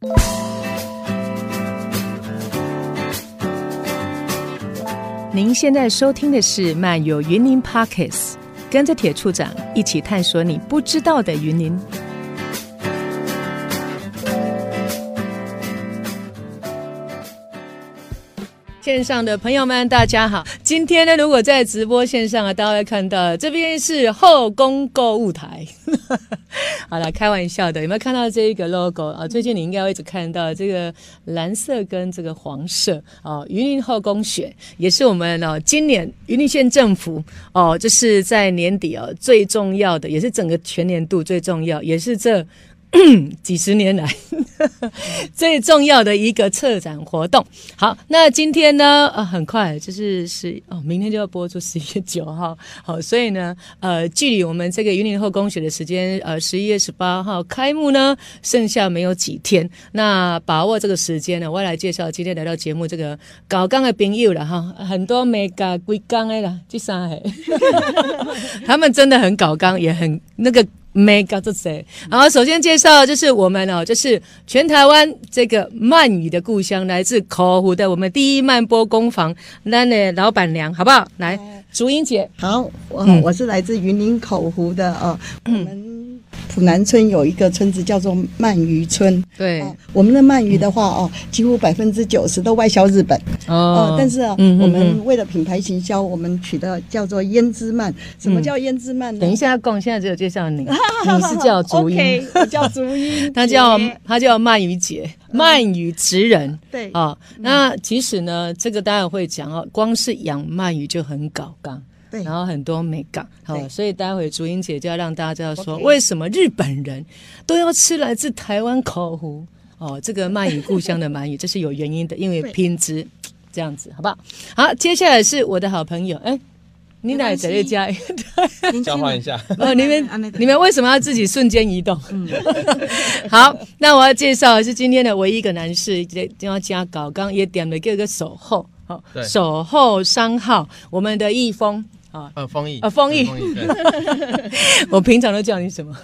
您现在收听的是漫游云林 Podcast，跟着铁处长一起探索你不知道的云林。线上的朋友们，大家好！今天呢，如果在直播线上啊，大家会看到这边是后宫购物台。好了，开玩笑的，有没有看到这一个 logo 啊？最近你应该会一直看到这个蓝色跟这个黄色啊，云林后宫选也是我们哦，今年云林县政府哦，就是在年底哦最重要的，也是整个全年度最重要，也是这。几十年来 最重要的一个策展活动。好，那今天呢？呃，很快就是十哦，明天就要播出十一月九号。好，所以呢，呃，距离我们这个云林后宫选的时间，呃，十一月十八号开幕呢，剩下没有几天。那把握这个时间呢，我来介绍今天来到节目这个搞刚的朋友了哈，很多没搞归刚的啦，这三个，他们真的很搞刚，也很那个。没搞这些，然后首先介绍就是我们哦，就是全台湾这个鳗鱼的故乡，来自口湖的我们第一鳗波工坊那的老板娘，好不好？来，竹英姐，好，我、嗯、我是来自云林口湖的哦，我们。埔南村有一个村子叫做鳗鱼村，对，啊、我们的鳗鱼的话哦，几乎百分之九十都外销日本。哦、呃，但是啊，我们为了品牌行销，我们取的叫做胭脂鳗。什么叫胭脂鳗呢？等一下要讲，现在只有介绍你，你是叫竹英，okay, 我叫竹英，他叫他叫鳗鱼姐，鳗鱼职人，对。啊、哦。那其实呢，这个当然会讲哦，光是养鳗鱼就很搞刚。对，然后很多美感，好，所以待会竹英姐就要让大家知道说，为什么日本人都要吃来自台湾口湖？哦，这个鳗鱼故乡的鳗鱼，这是有原因的，因为品质这样子，好不好？好，接下来是我的好朋友，哎，你奶在这家？交换一下。哦，你们你们为什么要自己瞬间移动？嗯，好，那我要介绍的是今天的唯一一个男士，今天要加搞刚也点了个个守候，好，守候商号，我们的义丰。啊，呃，丰益，呃，丰毅，我平常都叫你什么？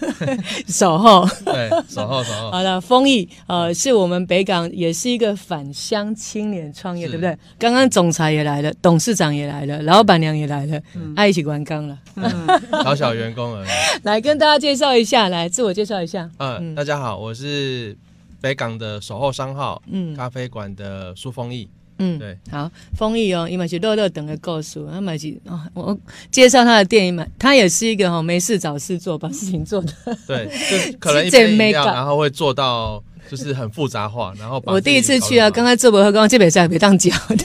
守候，对，守候，守候。好了，丰毅，呃，是我们北港也是一个返乡青年创业，对不对？刚刚总裁也来了，董事长也来了，老板娘也来了，爱一起玩刚了，小小员工而已。来跟大家介绍一下，来自我介绍一下。嗯，大家好，我是北港的守候商号，嗯，咖啡馆的苏丰益。嗯，对，好，丰毅哦，伊嘛是乐乐等的告诉，他嘛是哦，我介绍他的电影嘛，他也是一个哈、哦，没事找事做，把事情做的，对，就可能一杯饮料，然后会做到就是很复杂化，然后我第一次去啊，刚刚这博和刚刚这边在别当讲。的，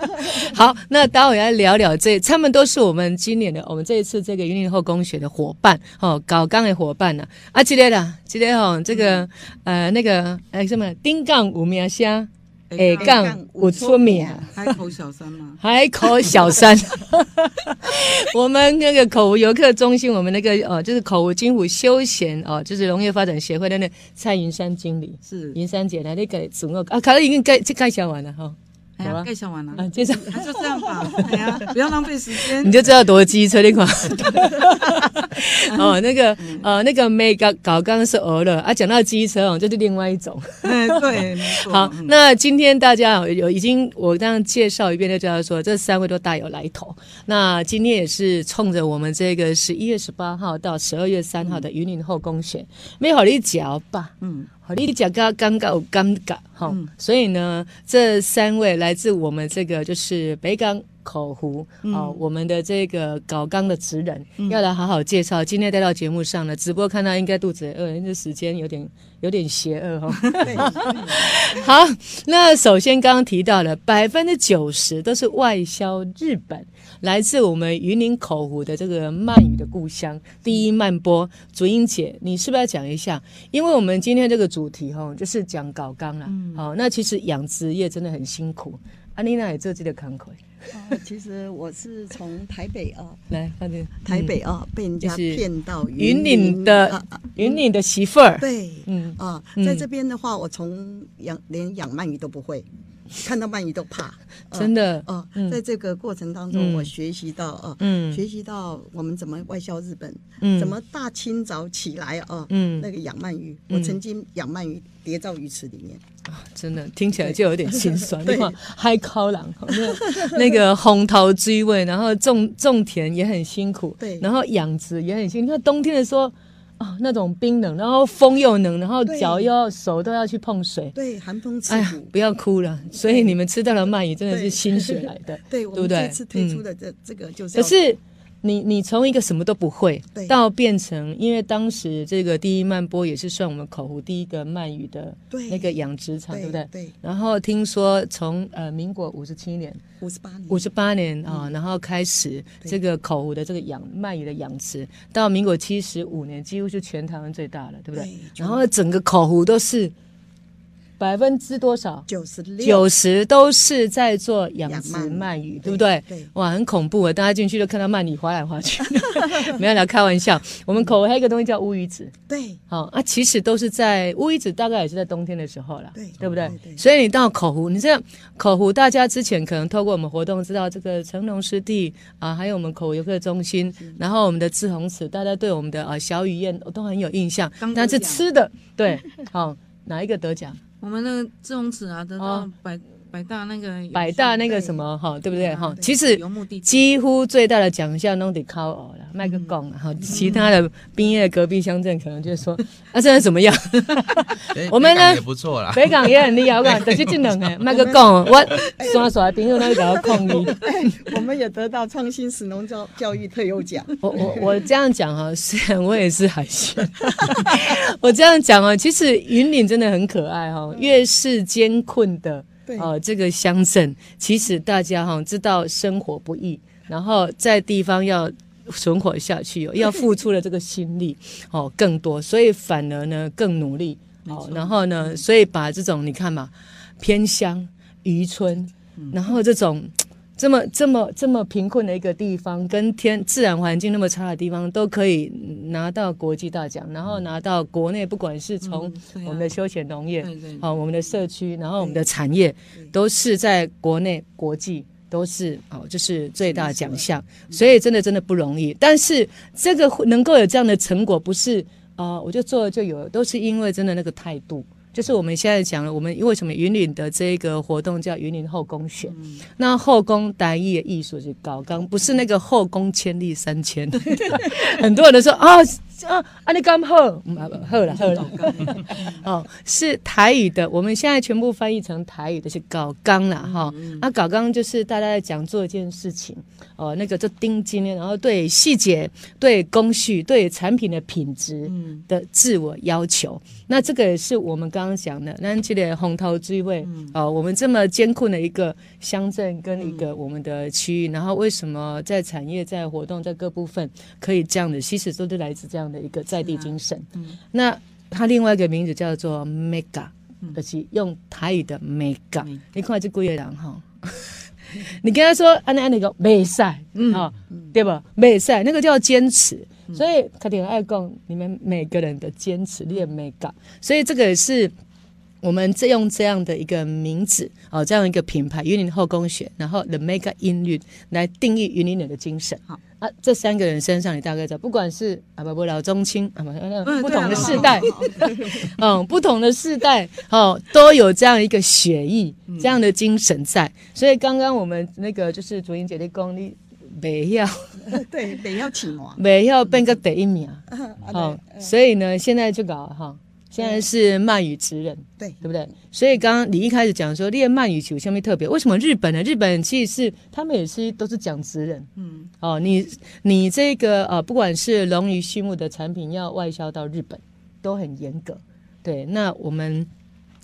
好，那待会来聊聊这，他们都是我们今年的，我们这一次这个云林后宫学的伙伴哦，搞刚的伙伴呢，啊，记得啦，记得哦，这个呃那个呃什么丁杠五名虾。哎，杠我出名，海口小三吗？海口小三，我们那个口湖游客中心，我们那个呃，就是口湖金湖休闲哦，就是农业发展协会的那蔡云山经理，是。云山姐来那个总共啊，可能已经盖盖绍完了哈。好啊，介绍完了，啊，介绍还就这样吧，哎呀，不要浪费时间，你就知道多机车那款。哦，那个呃，那个没搞搞刚刚是鹅了。啊，讲到机车哦，就是另外一种。嗯，对，好，那今天大家有已经我这样介绍一遍，就知道说这三位都大有来头。那今天也是冲着我们这个十一月十八号到十二月三号的云林后宫选，没好你嚼吧，嗯。你讲个尴尬，有尴尬哈，所以呢，这三位来自我们这个就是北港口湖啊、嗯哦，我们的这个搞钢的职人、嗯、要来好好介绍。今天带到节目上了，直播看到应该肚子饿，因为时间有点有点邪恶哈。好，那首先刚刚提到了百分之九十都是外销日本。来自我们云林口湖的这个鳗鱼的故乡，第一鳗波，竹英姐，你是不是要讲一下？因为我们今天这个主题哈，就是讲搞刚啦。嗯，好，那其实养殖业真的很辛苦。安妮娜也做这个慷慨。其实我是从台北啊来，台北啊被人家骗到云岭的云岭的媳妇儿。对，嗯啊，在这边的话，我从养连养鳗鱼都不会。看到鳗鱼都怕，真的。哦，在这个过程当中，我学习到啊，嗯，学习到我们怎么外销日本，嗯，怎么大清早起来啊，嗯，那个养鳗鱼，我曾经养鳗鱼叠在鱼池里面啊，真的听起来就有点心酸。对，海口人，那 那个红桃追尾，然后种种田也很辛苦，对，然后养殖也很辛苦。那冬天的时候。啊，那种冰冷，然后风又冷，然后脚又要手都要去碰水，对，寒风刺骨。哎呀，不要哭了。所以你们吃到了鳗鱼真的是心血来的，对，对不对？这次推出的这这个就是。可是你你从一个什么都不会，到变成，因为当时这个第一鳗波也是算我们口湖第一个鳗鱼的那个养殖场，对不对？对。然后听说从呃民国五十七年。五十八年，五十八年啊，然后开始这个口湖的这个养鳗鱼的养殖，到民国七十五年，几乎是全台湾最大了，对不对？然后整个口湖都是。百分之多少？九十六，九十都是在做养殖鳗鱼，对不对？对，哇，很恐怖啊！大家进去都看到鳗鱼划来划去，没有来开玩笑。我们口湖还有一个东西叫乌鱼子，对，好啊，其实都是在乌鱼子，大概也是在冬天的时候了，对，对不对？所以你到口湖，你这样口湖，大家之前可能透过我们活动知道这个成龙湿地啊，还有我们口湖游客中心，然后我们的志宏池，大家对我们的啊小雨燕都很有印象。但是吃的，对，好，哪一个得奖？我们那个志宏池啊，得到百百大那个百大那个什么哈，对不对哈？其实几乎最大的奖项都得靠我了，麦克贡哈。其他的滨业隔壁乡镇可能就是说，啊，现在怎么样？我们呢也不错啦，北港也很厉害，我讲都是技能哎，麦克贡，我刷刷朋友那个抗议。我们也得到创新史农教教育特优奖。我我我这样讲哈，虽然我也是海鲜，我这样讲啊，其实云岭真的很可爱哈，越是艰困的。哦、呃，这个乡镇其实大家哈知道生活不易，然后在地方要存活下去，要付出的这个心力哦更多，所以反而呢更努力哦，然后呢，所以把这种你看嘛，偏乡渔村，然后这种。这么这么这么贫困的一个地方，跟天自然环境那么差的地方，都可以拿到国际大奖，然后拿到国内，不管是从我们的休闲农业，好，我们的社区，然后我们的产业，都是在国内国际都是哦，就是最大奖项，所以真的真的不容易。但是这个能够有这样的成果，不是啊、呃，我就做了就有，都是因为真的那个态度。就是我们现在讲了，我们为什么云岭的这个活动叫云岭后宫选？嗯、那后宫单一的艺术是高刚，不是那个后宫千里三千。很多人都说啊。啊，啊你刚好，好了好了，哦，是台语的，我们现在全部翻译成台语的是搞纲了哈。那搞纲就是大家在讲做一件事情，哦，那个就盯紧，然后对细节、对工序、对产品的品质的自我要求。那这个也是我们刚刚讲的，那这里红桃追位哦，我们这么艰困的一个乡镇跟一个我们的区域，然后为什么在产业、在活动、在各部分可以这样的，其实都是来自这样。的一个在地精神，啊嗯、那它另外一个名字叫做 Mega，就是用台语的 Mega。嗯、你看这几个人哈，你跟他说安尼安尼个没赛，嗯，哦嗯、对吧？没赛，那个叫坚持。嗯、所以肯定爱讲你们每个人的坚持，练 Mega。所以这个也是我们这用这样的一个名字哦，这样一个品牌云林后宫选，然后 The Mega 音律来定义云林人的精神。好。啊，这三个人身上，你大概知道，不管是啊不不老中青啊不，不同的世代，嗯，不同的世代，哦，都有这样一个血液，这样的精神在。所以刚刚我们那个就是竹英姐的功力，没要，对，没要起嘛，没要变个第一名，好，所以呢，现在就搞哈。现在是鳗鱼职人，对对不对？所以刚刚你一开始讲说练鳗鱼球下面特别？为什么日本呢？日本其实是他们也是都是讲职人，嗯，哦，你你这个呃，不管是龙鱼畜牧的产品要外销到日本，都很严格。对，那我们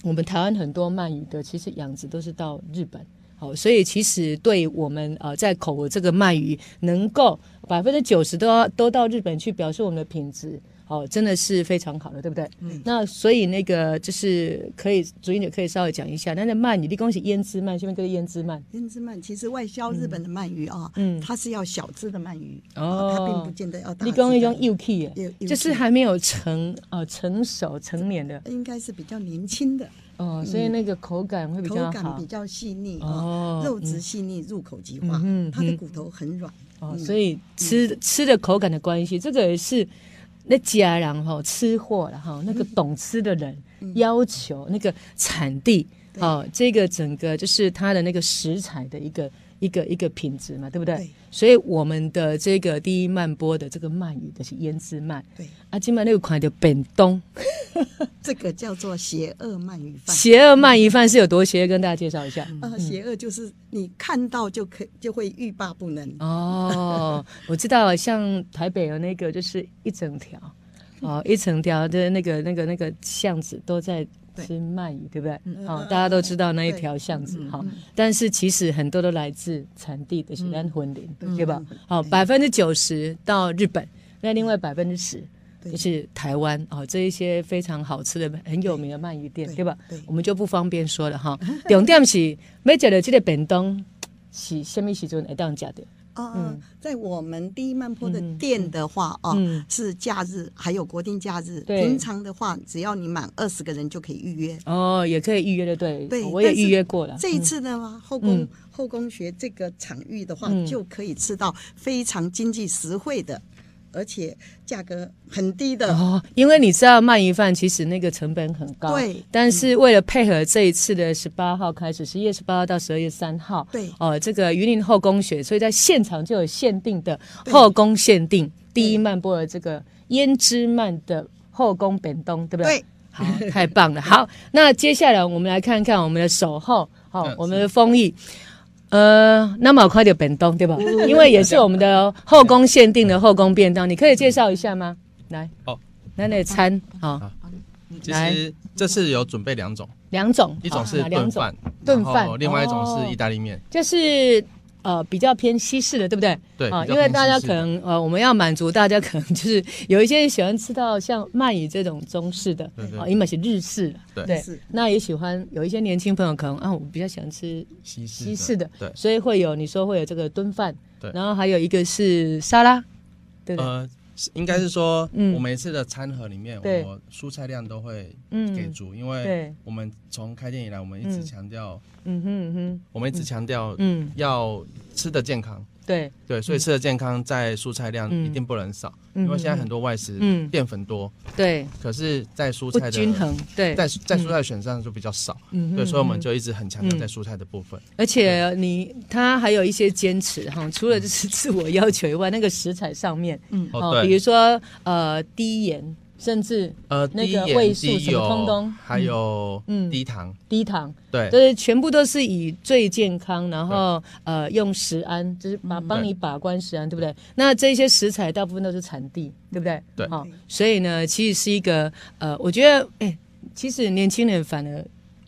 我们台湾很多鳗鱼的其实养殖都是到日本，好、哦，所以其实对我们呃在口湖这个鳗鱼能够百分之九十都要都到日本去表示我们的品质。哦，真的是非常好的，对不对？嗯。那所以那个就是可以，主音姐可以稍微讲一下，那那鳗鱼，你恭喜胭脂鳗，下面跟胭脂鳗。胭脂鳗其实外销日本的鳗鱼啊，嗯，它是要小只的鳗鱼哦，它并不见得要大。你讲那种幼齿，就是还没有成呃成熟成年的，应该是比较年轻的哦，所以那个口感会比较好，口感比较细腻哦，肉质细腻，入口即化，嗯，它的骨头很软哦，所以吃吃的口感的关系，这个也是。那家人哈吃货了哈，那个懂吃的人要求那个产地哦，这个整个就是它的那个食材的一个一个一个品质嘛，对不对？对，所以我们的这个第一慢波的这个鳗鱼的是胭脂鳗，对啊，今晚那个款叫本东，这个叫做邪恶鳗鱼饭。邪恶鳗鱼饭是有多邪恶？跟大家介绍一下。啊，邪恶就是你看到就可就会欲罢不能。哦，我知道，像台北有那个就是一整条哦，一整条的那个那个那个巷子都在。吃鳗鱼，对不对？好，大家都知道那一条巷子哈。但是其实很多都来自产地的是安婚林，对吧？好，百分之九十到日本，那另外百分之十就是台湾哦，这一些非常好吃的、很有名的鳗鱼店，对吧？我们就不方便说了哈。重点是每家的这个便当是什么时阵会当家的？哦，嗯，在我们第一慢坡的店的话，啊，是假日还有国定假日。平常的话，只要你满二十个人就可以预约。哦，也可以预约的，对。对，我也预约过了。这一次的话，后宫后宫学这个场域的话，就可以吃到非常经济实惠的。而且价格很低的哦，因为你知道鳗鱼饭其实那个成本很高，对。但是为了配合这一次的十八号开始，十一月十八号到十二月三号，对哦，这个云林后宫雪，所以在现场就有限定的后宫限定第一曼波的这个胭脂鳗的后宫本东，对不对？对，好，太棒了。好，那接下来我们来看看我们的守候，好，我们的丰毅。呃，那么快就本东对吧？因为也是我们的后宫限定的后宫便当，你可以介绍一下吗？来，哦，那那餐好。其实这次有准备两种，两种，一种是炖饭，炖饭，另外一种是意大利面，就是。呃，比较偏西式的，对不对？对啊，因为大家可能呃，我们要满足大家，可能就是 有一些人喜欢吃到像鳗鱼这种中式的，啊，因为是日式的，对，那也喜欢有一些年轻朋友可能啊，我比较喜欢吃西西式的，对，所以会有你说会有这个炖饭，对，然后还有一个是沙拉，对对。应该是说，我每次的餐盒里面，我蔬菜量都会给足，因为我们从开店以来，我们一直强调，嗯哼哼，我们一直强调，嗯，要吃的健康。对。对，所以吃的健康，在蔬菜量一定不能少，因为现在很多外食，嗯，淀粉多，对，可是，在蔬菜的均衡，对，在在蔬菜选上就比较少，嗯，对，所以我们就一直很强调在蔬菜的部分。而且你他还有一些坚持哈，除了就是自我要求以外，那个食材上面，嗯，哦，比如说呃低盐。甚至呃，那个味素什么通通，还有嗯。低糖，低糖。对，就是全部都是以最健康，然后呃用食安，就是把帮你把关食安，对不对？那这些食材大部分都是产地，对不对？对，好，所以呢，其实是一个呃，我觉得哎，其实年轻人反而。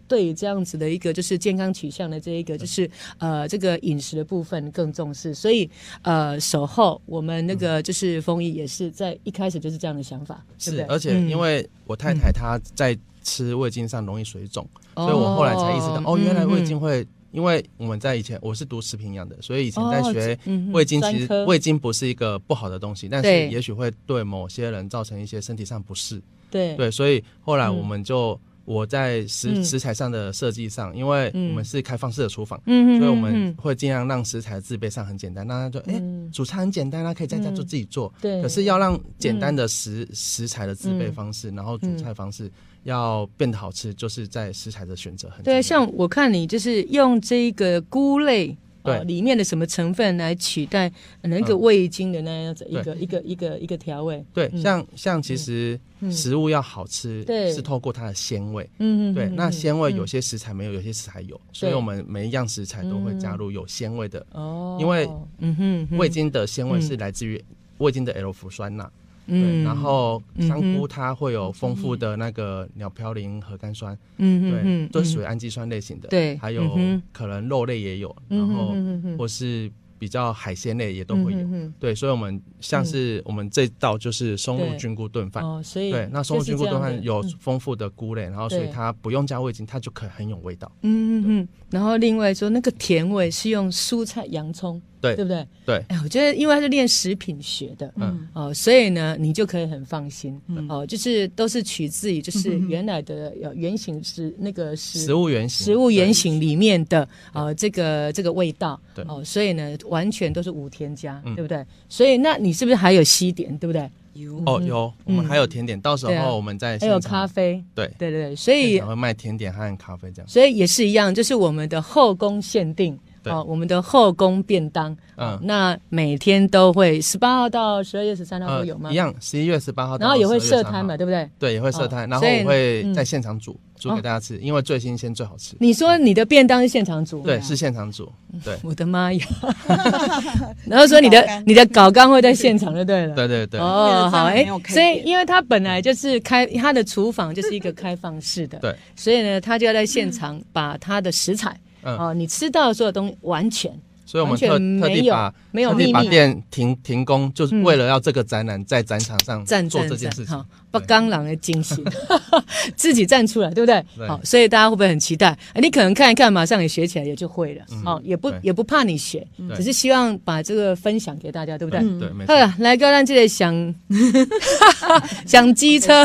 对于这样子的一个就是健康取向的这一个就是呃这个饮食的部分更重视，所以呃守候我们那个就是丰毅也是在一开始就是这样的想法，是，对？对而且因为我太太她在吃味精上容易水肿，嗯、所以我后来才意识到哦，哦原来味精会，嗯、因为我们在以前我是读食品营养的，所以以前在学味精，其实味精不是一个不好的东西，但是也许会对某些人造成一些身体上不适，对。对，所以后来我们就。嗯我在食食材上的设计上，因为我们是开放式的厨房，所以我们会尽量让食材制备上很简单。那就哎，煮菜很简单，啊可以在家就自己做。对。可是要让简单的食食材的制备方式，然后煮菜方式要变得好吃，就是在食材的选择很。对，像我看你就是用这个菇类。对，里面的什么成分来取代那个味精的那样子一个一个一个一个调味？对，像像其实食物要好吃，是透过它的鲜味。嗯嗯，对，那鲜味有些食材没有，有些食材有，所以我们每一样食材都会加入有鲜味的。哦，因为嗯哼，味精的鲜味是来自于味精的 L 氟酸钠。对，然后香菇它会有丰富的那个鸟嘌呤核苷酸，嗯对，都属于氨基酸类型的。对，还有可能肉类也有，然后或是比比较海鲜类也都会有。对，所以我们像是我们这道就是松露菌菇炖饭。哦，所以对，那松露菌菇炖饭有丰富的菇类，然后所以它不用加味精，它就可以很有味道。嗯嗯嗯。然后另外说那个甜味是用蔬菜洋葱。对，对不对？对，哎，我觉得因为他是练食品学的，嗯，哦，所以呢，你就可以很放心，哦，就是都是取自于就是原来的原型是那个食物原型，食物原型里面的呃这个这个味道，对，哦，所以呢，完全都是无添加，对不对？所以那你是不是还有西点，对不对？有哦，有，我们还有甜点，到时候我们再还有咖啡，对。对对，所以会卖甜点和咖啡这样，所以也是一样，就是我们的后宫限定。哦，我们的后宫便当，嗯，那每天都会十八号到十二月十三号会有吗？一样，十一月十八号，然后也会设摊嘛，对不对？对，也会设摊，然后我会在现场煮，煮给大家吃，因为最新鲜最好吃。你说你的便当是现场煮？对，是现场煮。对，我的妈呀！然后说你的 你的搞刚会在现场就对了。对对对。哦，好哎，所以因为他本来就是开他的厨房就是一个开放式的，对，所以呢，他就要在现场把他的食材。哦，你吃到的所有东西完全，所以我们特特地把没有特地把店停停工，就是为了要这个展览在展场上做这件事情。把刚朗的惊喜，自己站出来，对不对？好，所以大家会不会很期待？你可能看一看，马上也学起来，也就会了。哦，也不也不怕你学，只是希望把这个分享给大家，对不对？对，没错。来，哥，让这里想想机车，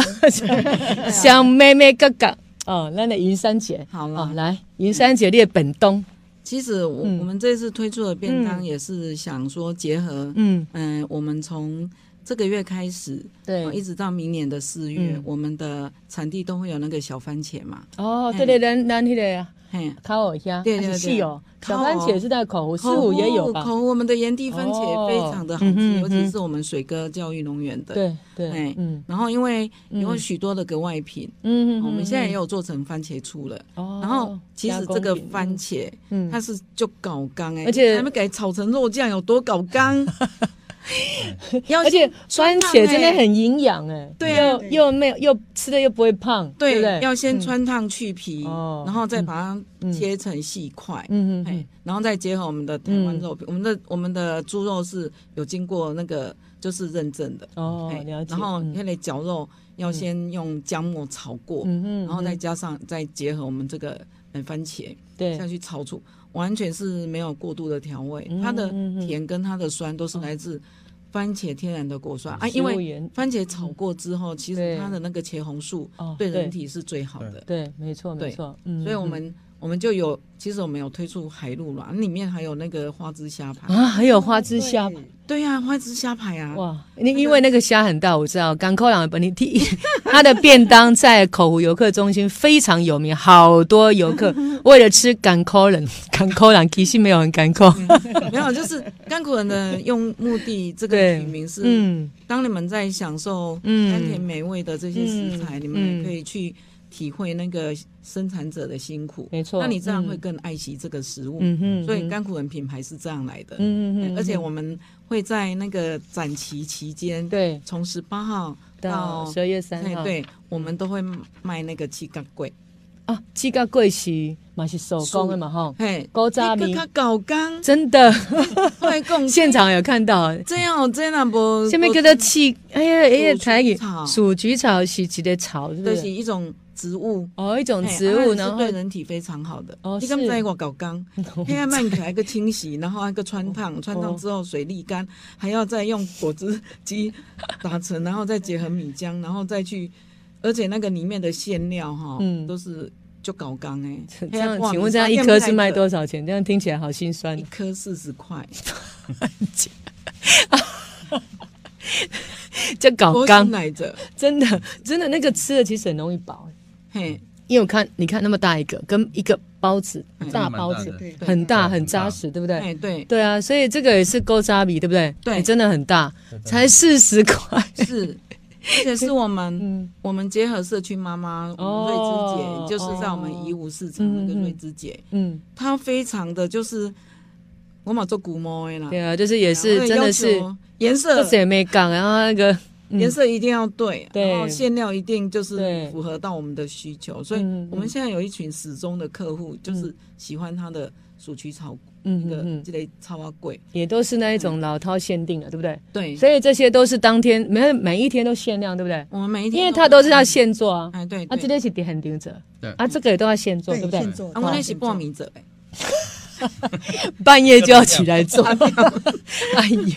想妹妹哥哥。哦，那那云三姐，好了，来云三姐列本东。其实我我们这次推出的便当也是想说结合，嗯嗯，我们从这个月开始，对，一直到明年的四月，我们的产地都会有那个小番茄嘛。哦，对对，咱咱那个。嘿，烤藕虾，对对对，哦，小番茄是带口湖，四湖也有吧？口湖我们的炎帝番茄非常的好吃，尤其是我们水哥教育农园的。对对，嗯，然后因为有许多的格外品，嗯，我们现在也有做成番茄醋了。哦，然后其实这个番茄，嗯。它是就搞干哎，而且他们给炒成肉酱，有多搞刚。而且番茄真的很营养哎，对啊，又没有又吃的又不会胖，对，要先穿烫去皮，然后再把它切成细块，嗯嗯，然后再结合我们的台湾肉皮，我们的我们的猪肉是有经过那个就是认证的哦，了解。然后那里绞肉要先用姜末炒过，嗯嗯，然后再加上再结合我们这个番茄，对，下去炒煮。完全是没有过度的调味，它的甜跟它的酸都是来自番茄天然的果酸啊。因为番茄炒过之后，其实它的那个茄红素对人体是最好的。对，没错，没错。所以我们我们就有，其实我们有推出海陆卵，里面还有那个花枝虾排啊，还有花枝虾排。对呀，花枝虾排啊！哇，你因为那个虾很大，我知道。港口人本地第他的便当在口湖游客中心非常有名，好多游客 为了吃港口人，港口人其实没有很港口，没有，就是港口人的用目的，这个取名是，嗯，当你们在享受甘甜美味的这些食材，你们也可以去。体会那个生产者的辛苦，没错，那你这样会更爱惜这个食物。嗯。哼，所以甘苦人品牌是这样来的。而且我们会在那个展期期间，对，从十八号到十二月三号，对，我们都会卖那个七角粿啊，七角粿是嘛是手工的嘛哈，嘿，古早味，他搞刚，真的，现场有看到，这样这样不，下面叫做气，哎呀哎呀，台语鼠菊草是一个草，这是？一种。植物。哦，一种植物，然后对人体非常好的。哦，你刚才我搞缸，黑暗慢起来一个清洗，然后一个穿烫，穿烫之后水沥干，还要再用果汁机打成，然后再结合米浆，然后再去，而且那个里面的馅料哈，都是就搞缸哎。这样，请问这样一颗是卖多少钱？这样听起来好心酸。一颗四十块，叫搞缸来着，真的真的那个吃的其实很容易饱。嘿，因为我看你看那么大一个，跟一个包子大包子很大很扎实，对不对？哎，对对啊，所以这个也是勾扎比，对不对？对，真的很大，才四十块。是，而且是我们我们结合社区妈妈瑞芝姐，就是在我们义乌市场那个瑞芝姐，嗯，她非常的就是我嘛做古猫的啦，对啊，就是也是真的是颜色，这也没讲，然后那个。颜色一定要对，然后馅料一定就是符合到我们的需求。所以我们现在有一群始终的客户，就是喜欢它的鼠曲草。嗯嗯，这类超啊贵，也都是那一种老套限定的，对不对？对，所以这些都是当天每每一天都限量，对不对？我们每一天，因为它都是要现做啊。哎，对，啊，这里是点很顶折，对，啊，这个也都要现做，对不对？现做，啊，我那是报名者哎。半夜就要起来做，哎呀，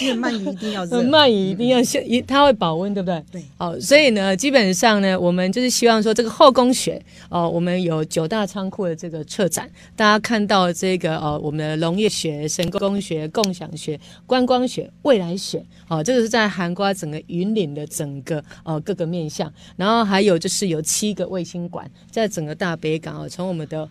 因为鳗鱼一定要热，鳗鱼一定要先一，它会保温，对不对？对，好，所以呢，基本上呢，我们就是希望说，这个后宫学哦，我们有九大仓库的这个策展，大家看到这个哦，我们的农业学、神工学、共享学、观光学、未来学，哦，这个是在涵盖整个云岭的整个哦各个面向，然后还有就是有七个卫星馆，在整个大北港哦，从我们的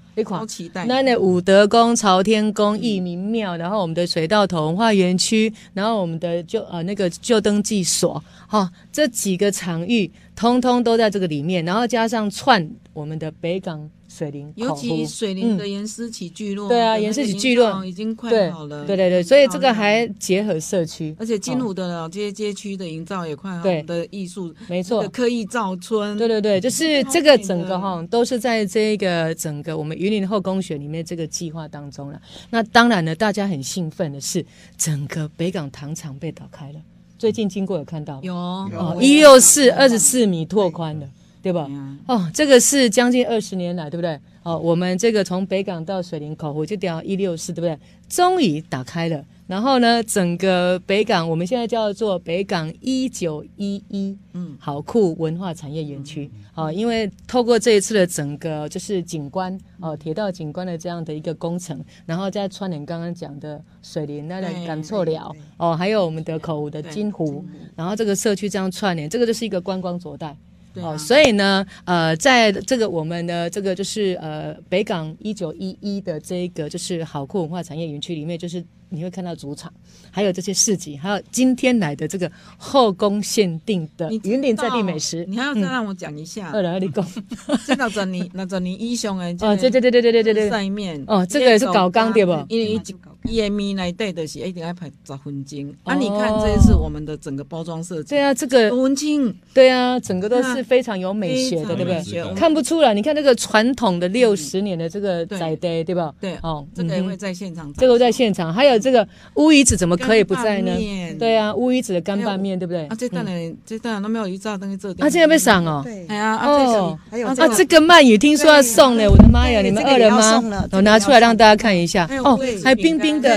那那五德宫。宫朝天宫、义民庙，然后我们的水稻头文化园区，然后我们的旧呃那个旧登记所，哈、这几个场域通通都在这个里面，然后加上串我们的北港。水林，尤其水林的盐湿起聚落，对啊，盐湿起聚落。已经快好了，对对对，所以这个还结合社区，而且金湖的老街街区的营造也快好，对的艺术，没错，刻意造村，对对对，就是这个整个哈，都是在这个整个我们云林后宫学里面这个计划当中了。那当然呢，大家很兴奋的是，整个北港糖厂被打开了，最近经过有看到，有。哦，一六四二十四米拓宽的。对吧？哦，这个是将近二十年来，对不对？哦，我们这个从北港到水林口湖就掉一六四，对不对？终于打开了。然后呢，整个北港我们现在叫做北港一九一一，嗯，好酷文化产业园区。好、因为透过这一次的整个就是景观哦，铁道景观的这样的一个工程，然后再串联刚刚讲的水林那个感错寮哦，还有我们的口湖的金湖，然后这个社区这样串联，这个就是一个观光着带。哦，所以呢，呃，在这个我们的这个就是呃北港一九一一的这个就是好酷文化产业园区里面，就是你会看到主场，还有这些市集，还有今天来的这个后宫限定的云林在地美食。你还要再让我讲一下。二零二零宫，这那阵你那阵你英雄哎，哦，对对对对对对对对，上一面哦，这个也是搞纲对不？因为一一 m 来对的是一定要排十分钟。啊，你看这一次我们的整个包装设计，对啊，这个文青，对啊，整个都是非常有美学的，对不对？看不出来，你看这个传统的六十年的这个仔爹，对吧？对，哦，这个也会在现场，这个在现场，还有这个乌鱼子怎么可以不在呢？对啊，乌鱼子的干拌面，对不对？啊，这当然，这当然都没有一炸东西做。啊，这个被赏哦。对，哎呀，哦，还有啊，这个鳗鱼听说要送呢，我的妈呀，你们饿了吗？我拿出来让大家看一下。哦，还冰冰的。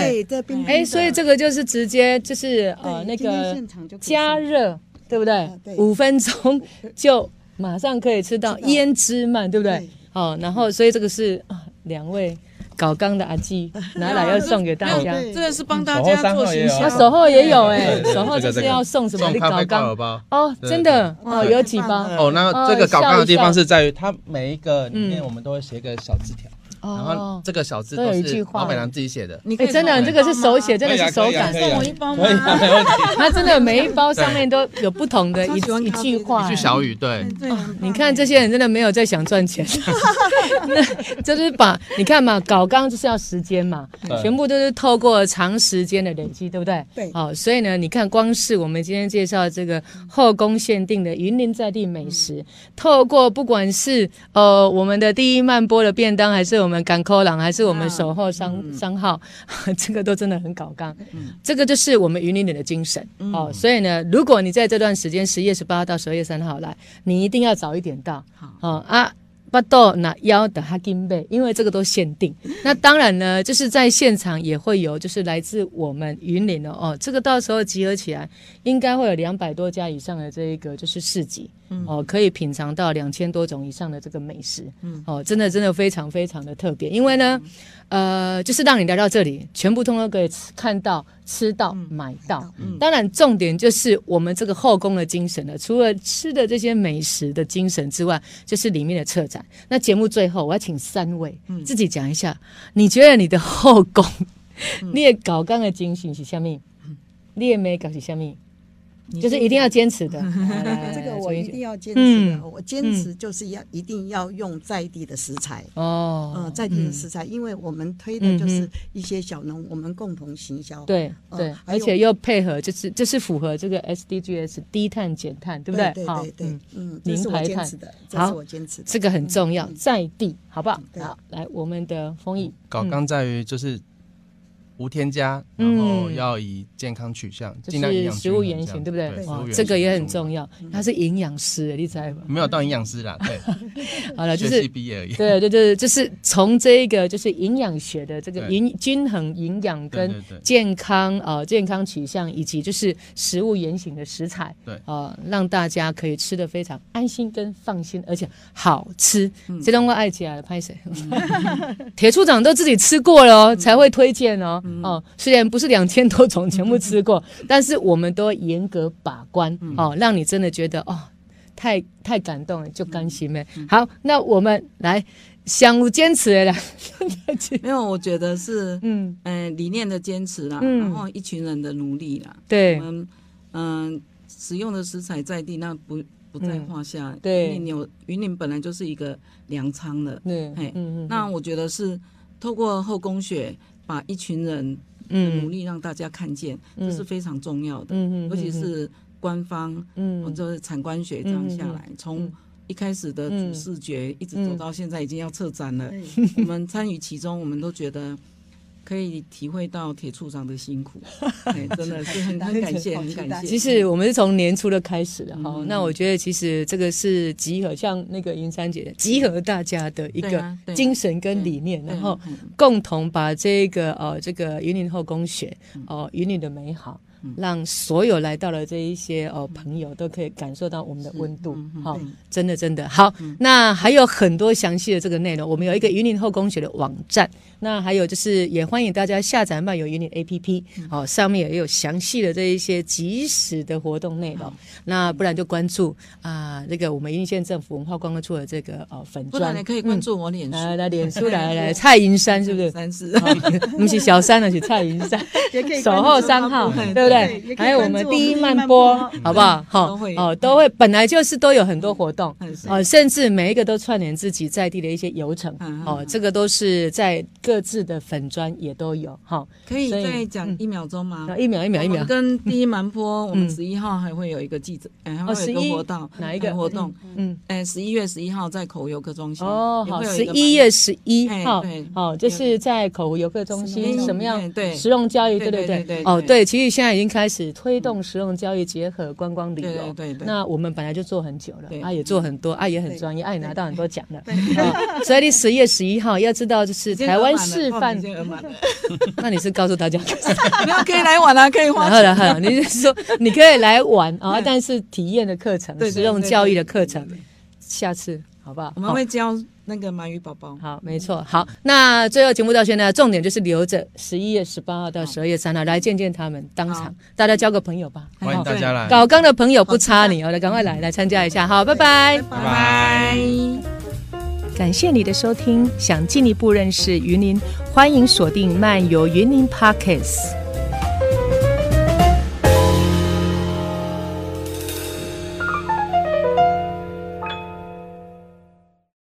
哎，所以这个就是直接就是呃那个加热，对不对？五分钟就马上可以吃到胭脂鳗，对不对？好，然后所以这个是啊两位。搞钢的阿基拿来要送给大家，这个是帮大家做形象。守候也有哎，守候就是要送什么？搞钢哦，真的哦，有几包哦。那这个搞钢的地方是在于，它每一个里面我们都会写一个小字条。然后这个小字都是老板娘自己写的，你哎，真的，这个是手写，真的是手感。送我一包吗？可以，没问题。它 真的每一包上面都有不同的一 一句话，一句小语。对，你看这些人真的没有在想赚钱，那就是把你看嘛，搞刚就是要时间嘛，全部都是透过长时间的累积，对不对？对。好，所以呢，你看光是我们今天介绍这个后宫限定的云林在地美食，透过不管是呃我们的第一慢波的便当，还是我们。我们港口朗还是我们守候商商号，这个都真的很搞刚。这个就是我们云林人的精神哦。所以呢，如果你在这段时间十月十八到十二月三号来，你一定要早一点到。好啊。不到那腰的哈金贝，因为这个都限定。那当然呢，就是在现场也会有，就是来自我们云林的哦。这个到时候集合起来，应该会有两百多家以上的这一个就是市集，哦，可以品尝到两千多种以上的这个美食，哦，真的真的非常非常的特别。因为呢，呃，就是让你来到这里，全部通通可以看到。吃到买到，当然重点就是我们这个后宫的精神了。除了吃的这些美食的精神之外，就是里面的策展。那节目最后，我要请三位自己讲一下，你觉得你的后宫，你的搞纲的精神是什么？你的美感是什么？就是一定要坚持的。这个我一定要坚持的，我坚持就是要一定要用在地的食材哦，嗯，在地的食材，因为我们推的就是一些小农，我们共同行销，对对，而且又配合，就是这是符合这个 SDGs 低碳减碳，对不对？对对对，嗯，零排碳的，这是，我坚持的，这个很重要，在地，好不好？好，来我们的丰毅，搞刚在于就是。无添加，然后要以健康取向，尽量食物原型，对不对？哇，这个也很重要。他是营养师，你猜吧？没有当营养师啦，对。好了，就是毕业而已。对对对，就是从这一个就是营养学的这个营均衡营养跟健康啊健康取向，以及就是食物原型的食材，对啊，让大家可以吃得非常安心跟放心，而且好吃。这东西爱起来了，拍谁？铁处长都自己吃过了哦，才会推荐哦。哦，虽然不是两千多种全部吃过，但是我们都严格把关哦，让你真的觉得哦，太太感动了，就甘心呗。好，那我们来想坚持的啦，没有，我觉得是嗯嗯、呃、理念的坚持啦，嗯、然后一群人的努力啦。对，我们嗯、呃、使用的食材在地，那不不在话下。嗯、对，云林有云林本来就是一个粮仓的，对，嘿嗯嗯，那我觉得是透过后宫学。把一群人嗯努力让大家看见，嗯、这是非常重要的。嗯嗯，尤其是官方，嗯，或者产官学这样下来，从、嗯、一开始的主视觉，嗯、一直走到现在已经要撤展了。嗯、我们参与其中，我们都觉得。可以体会到铁处长的辛苦，真的是很很感谢，很感谢。其实我们是从年初的开始的哈，那我觉得其实这个是集合，像那个云山姐集合大家的一个精神跟理念，然后共同把这个呃这个云林后宫学哦云林的美好。让所有来到了这一些哦朋友都可以感受到我们的温度，好，真的真的。好。那还有很多详细的这个内容，我们有一个云林后宫学的网站，那还有就是也欢迎大家下载漫游云林 APP，哦，上面也有详细的这一些即时的活动内容。那不然就关注啊，这个我们云林县政府文化观光处的这个哦粉专，不然你可以关注我脸书，来来脸书来来 蔡银山是不是？三四，不是小三了，是蔡银山，也可以守候三号，对。对，还有我们第一慢播，好不好？好哦，都会本来就是都有很多活动哦，甚至每一个都串联自己在地的一些游程哦，这个都是在各自的粉砖也都有哈。可以再讲一秒钟吗？一秒一秒一秒。跟第一慢播，我们十一号还会有一个记者，还会有一个活动，哪一个活动？嗯，哎，十一月十一号在口湖游客中心哦，好，十一月十一号，好，就是在口湖游客中心，什么样？对，实用教育，对对对对，哦，对，其实现在已经开始。推动实用教育结合观光旅游，对对对。那我们本来就做很久了，啊也做很多，啊也很专业，啊也拿到很多奖了。所以你十月十一号要知道，就是台湾示范。那你是告诉大家，没有可以来玩啊，可以玩。好了好了，你是说你可以来玩啊，但是体验的课程，实用教育的课程，下次好不好？我们会教。那个鳗鱼宝宝，好，没错，好。那最后节目到现在，重点就是留着十一月十八号到十二月三号来见见他们，当场大家交个朋友吧。欢迎大家来，搞刚的朋友不差你，好的，赶快来来参加一下。好，拜拜，拜拜。感谢你的收听，想进一步认识云林，欢迎锁定漫游云林 Podcast。